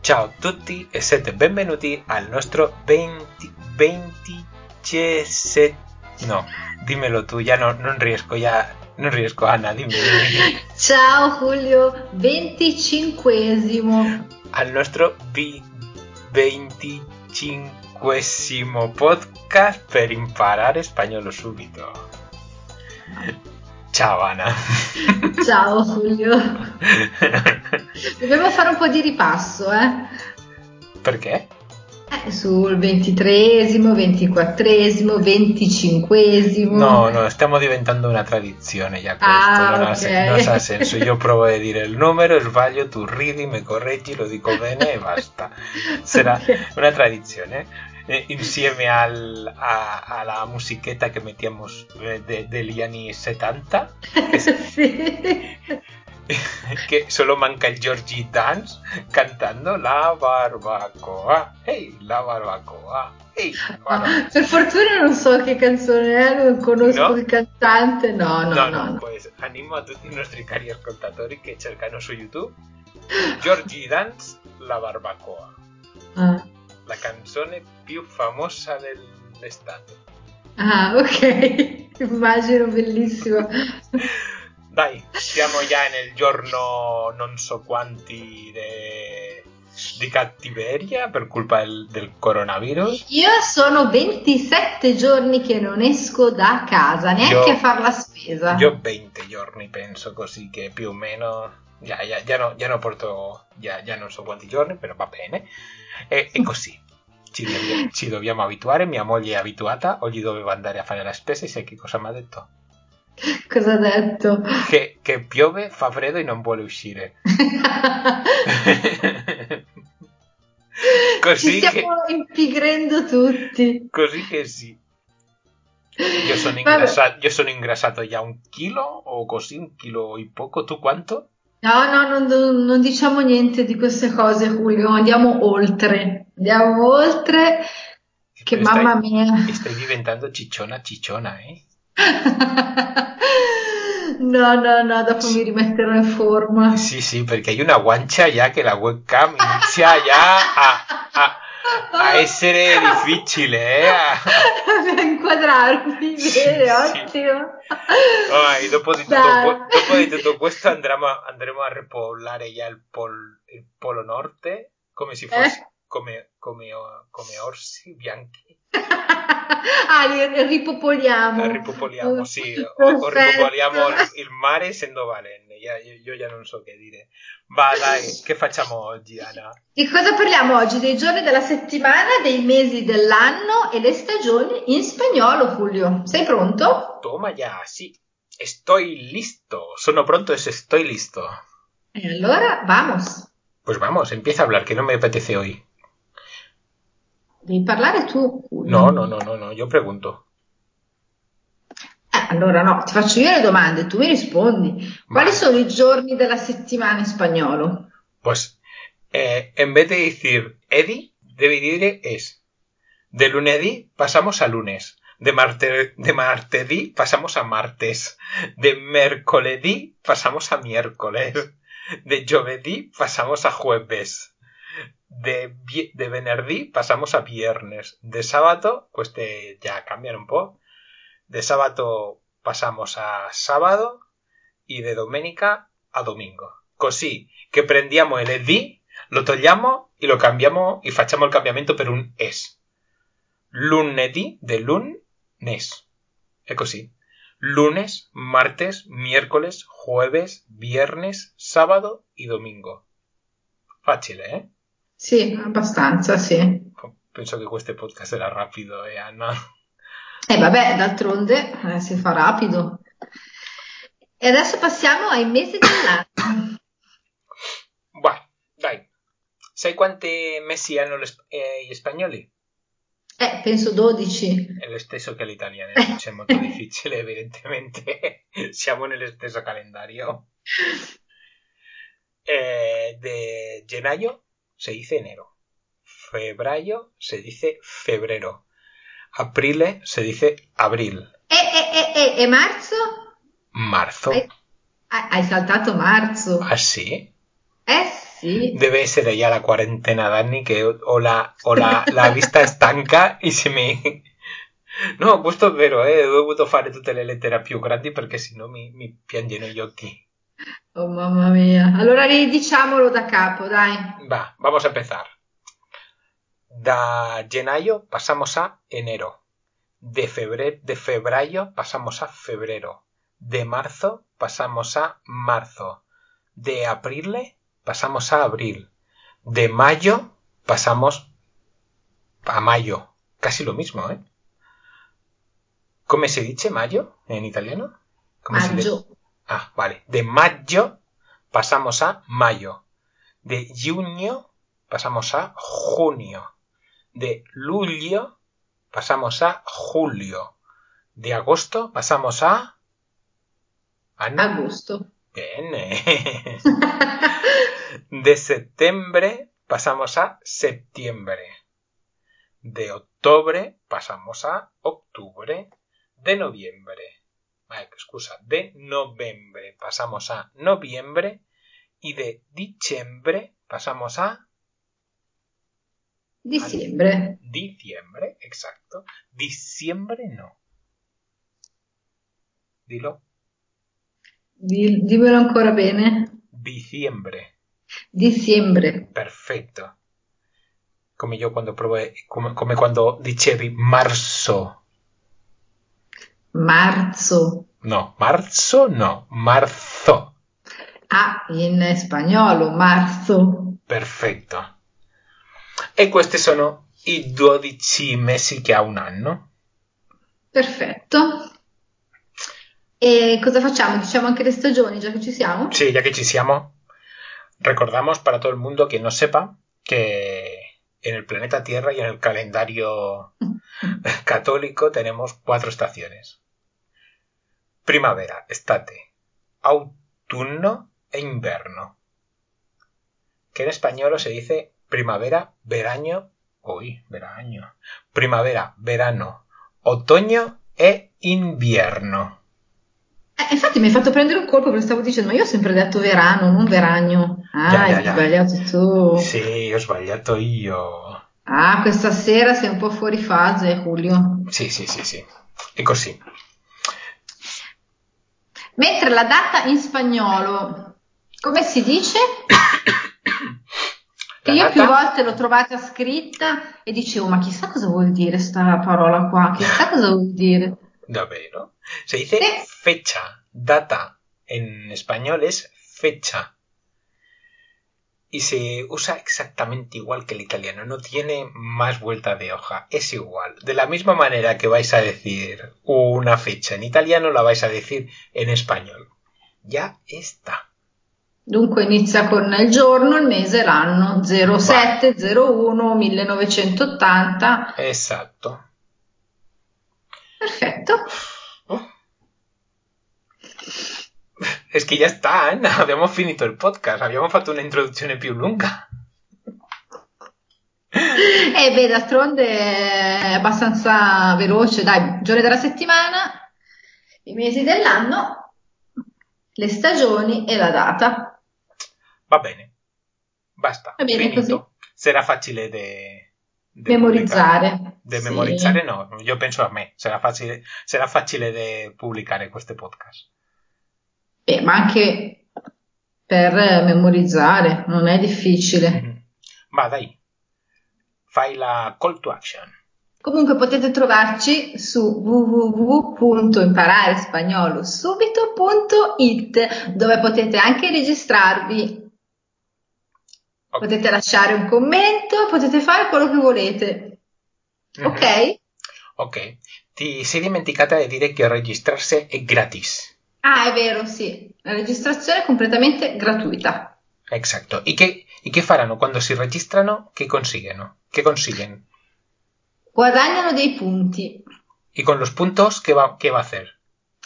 Ciao a tutti e siete benvenuti al nostro 20, 27 no, dimmelo tu, ya no, non riesco, ya non riesco Anna, dimmi. Ciao Julio, 25esimo. Al nostro vi- 25esimo podcast per imparare spagnolo subito. Ciao Anna. Ciao Julio. Dobbiamo fare un po' di ripasso, eh? Perché? Eh, sul ventitresimo, ventiquattresimo, venticinquesimo. No, no, stiamo diventando una tradizione già questo, Ah, non, ha ok. sen- non ha senso. Io provo a dire il numero, sbaglio, tu ridi, mi correggi, lo dico bene e basta. Sarà Ok. una tradizione. Eh, insieme al- a- alla musichetta che mettiamo eh, de- anni 70 sì. che solo manca il Georgie Dance cantando la barbacoa ehi la barbacoa ehi. Ah, per fortuna non so che canzone è, non conosco No? il cantante. No, no, no, no. no, no. pues animo a tutti i nostri cari ascoltatori che cercano su YouTube Georgie Dance la barbacoa Ah. La canzone più famosa dell'estate Ah, ok. Immagino bellissimo. Dai, siamo già nel giorno non so quanti de- di cattiveria per colpa del, del coronavirus. Io sono 27 giorni che non esco da casa, neanche Io- a fare la spesa. Io 20 giorni penso così che più o meno... Ya, ya, ya no, ya no porto, ya, ya non so quanti giorni, però va bene. E, e così. Ci, dobbiamo- ci dobbiamo abituare, mia moglie è abituata, oggi doveva andare a fare la spesa e sai che cosa mi ha detto? Cosa ha detto? Che, che piove, fa freddo e non vuole uscire. Così Ci che- stiamo impigrendo tutti. Così che sì. Io sono, ingrassato, io sono ingrassato già un chilo o così, un chilo e poco. ¿Tu quanto? No, no, non, non- diciamo niente di queste cose, Julio. Andiamo oltre. Andiamo oltre. Che Stai- mamma mia. Stai diventando cicciona cicciona, eh? No, no, no, dopo mi rimetterò in forma. Sì, sì, perché hai una guancia già che la webcam inizia già a, a- a essere difficile, eh? A- inquadrarmi Sì, bene, sì. ottimo. Dai, dopo, di tutto, dopo di tutto questo andremo, a- andremo a ripollare già il, pol- il polo norte come si fosse, Eh? come, come, come orsi bianchi. Ah, li ripopoliamo. Ripopoliamo, sì, o, o ripopoliamo il, il mare essendo valenne, ya- io, io già non so che dire. Va dai, che facciamo oggi Anna? Di cosa parliamo oggi? Dei giorni della settimana, dei mesi dell'anno e le stagioni in spagnolo, Julio. Sei pronto? Toma ya, sì, estoy listo, sono pronto e estoy listo. E allora, vamos. Pues vamos, empieza a hablar, que no me apetece hoy. Devi parlare tu, Julio. No, no, no, no, no, yo pregunto. Allora no, ti faccio io le domande, tu mi rispondi. Quali Vale. sono i giorni della settimana in spagnolo? Pues eh, en vez de decir Eddie, decir es. De lunedì pasamos a lunes. De, marte, de martedì pasamos a martes. De mercoledì pasamos a miércoles. De giovedì pasamos a jueves. De, de venerdì pasamos a viernes. De sábado, pues te, ya cambian un poco. De sábado pasamos a sábado. Y de domenica a domingo. Così che prendiamo l'ED, lo togliamo e lo cambiamo e facciamo il cambiamento per un es. Lunedì de lunes. È così. Lunes, martes, miércoles, jueves, viernes, sábado y domingo. Facile, eh? Sì, abbastanza, sì. Penso che questo podcast era rapido, eh, Anna? E vabbè, d'altronde eh, si fa rapido. E adesso passiamo ai mesi dell'anno. Bah, dai. Sai quanti mesi hanno sp- eh, gli spagnoli? Eh, penso 12. È lo stesso che l'italiano, non c'è molto difficile, evidentemente. Siamo nello stesso calendario. Eh, de gennaio se dice enero. Febrayo se dice febrero. Aprile se dice abril. E, e, e, e, marzo? Marzo. Hai, hai- saltato marzo. Ah, sì? Eh Sì. Deve essere già la quarantena d'anni che ho la, ho la, la vista stanca e se mi... No, questo è vero, eh, ho dovuto fare tutte le lettere più grandi perché sennò mi, mi piangono gli occhi. Oh mamma mia. Allora ridiciamolo da capo, dai. Va, vamos a empezar. Da Genayo pasamos a enero. De, febre- de febrero pasamos a febrero. De marzo pasamos a marzo. De abril pasamos a abril. De mayo pasamos a mayo. Casi lo mismo, ¿eh? ¿Cómo se dice mayo en italiano? ¿Cómo se dice? Maggio. Ah, vale. De mayo pasamos a mayo. De junio pasamos a junio. De julio pasamos a julio. De agosto pasamos a... Ana. Agosto. Bien. eh. De septiembre pasamos a septiembre. De octubre pasamos a octubre. De noviembre. Ay, excusa. De noviembre pasamos a noviembre. Y de diciembre pasamos a Dicembre. diciembre. Exacto. Diciembre no. Dilo. Di- dimmelo ancora bene. Diciembre. Dicembre. Perfetto. Come io quando provo, come, come quando dicevi marzo. Marzo. No, marzo no, marzo. Ah, in spagnolo, marzo. Perfetto. E questi sono i 12 mesi che ha un anno. Perfetto. E cosa facciamo? Diciamo anche le stagioni, già che ci siamo? Sí, ya que ci siamo, recordamos para todo el mundo que no sepa que en el planeta Tierra y en el calendario católico tenemos cuatro estaciones. Primavera, estate, autunno e inverno. Que en español se dice primavera, verano, uy, verano, primavera, verano, otoño e invierno. Eh, infatti mi hai fatto prendere un colpo perché stavo dicendo, ma io ho sempre detto verano, non veragno. Ah, Già, hai già, già. sbagliato tu. Sì, ho sbagliato io. Ah, questa sera sei un po' fuori fase, Julio. Sì, sì, sì, sì. E così. Mentre la data in spagnolo, come si dice? Che io più volte l'ho trovata scritta e dicevo, ma chissà cosa vuol dire sta parola qua, chissà cosa vuol dire. Davvero. Se dice Sí. fecha, data. En español es fecha. Y se usa exactamente igual que el italiano. No tiene más vuelta de hoja. Es igual. De la misma manera que vais a decir una fecha en italiano, la vais a decir en español. Ya está. Dunque inizia con il giorno, il mese, l'anno 07 01 1980. Exacto. Perfetto. Oh. Es que ya está, Anna. Abbiamo finito il podcast. Abbiamo fatto un'introduzione più lunga. E beh, d'altronde è abbastanza veloce, dai, giorni della settimana, i mesi dell'anno, le stagioni e la data. Va bene. Basta. Va bene finito. Será facile de, de Memorizzare. De Sì. memorizzare no, io penso a me. Sarà facile, sarà facile de pubblicare queste podcast. Beh, ma anche per memorizzare, non è difficile. Mhm. Va, dai. Fai la call to action. Comunque potete trovarci su www.impararespagnolo.subito.it dove potete anche registrarvi. Potete lasciare un commento, potete fare quello che volete. Mhm. Ok? Ok. Ti sei dimenticata di dire che registrarsi è gratis. Ah, è vero, sì. La registrazione è completamente gratuita. Exacto. ¿Y qué, ¿Y qué faranno quando si registrano? ¿Qué consiguen? ¿Qué consiguen? Guadagnano dei punti. Y con los puntos, ¿qué va, qué va a hacer?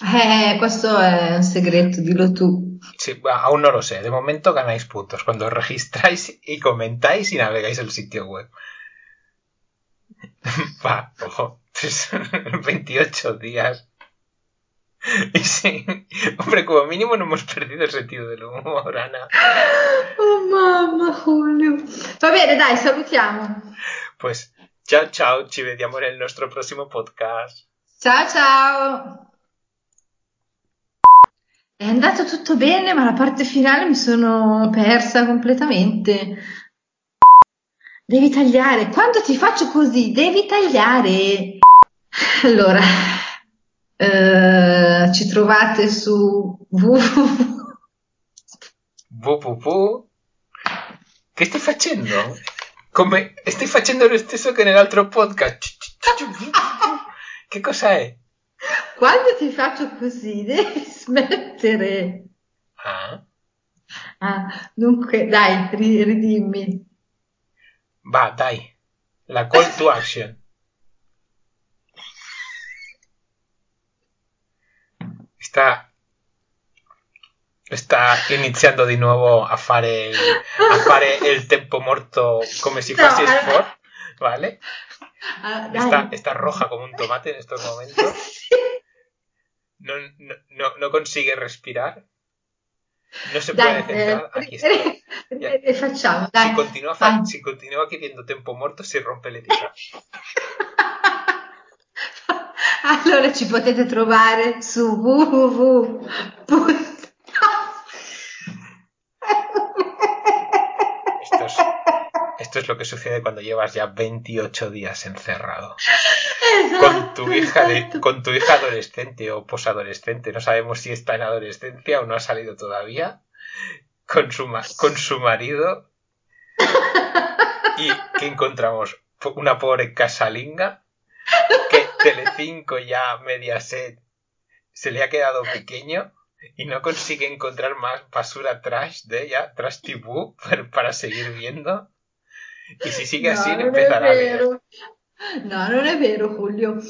Eh, questo è un segreto, dillo tu. Sí, aún no lo sé. De momento ganáis puntos cuando os registráis y comentáis y navegáis el sitio web. Va, ojo, 28 días. Y sí, hombre, como mínimo no hemos perdido el sentido del humor, Ana. Oh mamma. Julio. Va bene, dai, salutiamo. Pues ciao ciao, ci vediamo nel nostro prossimo podcast. Ciao ciao. È andato tutto bene, ma la parte finale mi sono persa completamente. Devi tagliare. Quando ti faccio così, devi tagliare. Allora, eh, ci trovate su www. www. Che stai facendo? Come stai facendo lo stesso che nell'altro podcast? Che cosa è? Quando ti faccio così, devi smettere. Ah, Ah, dunque, dai, ri- ridimmi. va, dai. La call to action. Sta, sta iniziando di nuovo a fare, a fare il tempo morto come si No, allora- sport, ¿vale? Ah. Está, está roja como un tomate en estos momentos. Sì. No, no, no, consigue respirar. No se puede centrar. eh, Aquí está. dai. Si continúa, fa- si continúa chiedendo tempo morto, si rompe l'età. Allora ci potete trovare su www. Esto es, esto es lo que sucede cuando llevas ya 28 días encerrado. Con tu hija, de, con tu hija adolescente o posadolescente. No sabemos si está en adolescencia o no ha salido todavía. Con su, con su marido. Y que encontramos una pobre casalinga que Telecinco ya Mediaset se le ha quedado pequeño y no consigue encontrar más basura trash de ella, trash TV, para, para seguir viendo. Y si sigue así, No, empezará a leer. No, non è vero, Julio.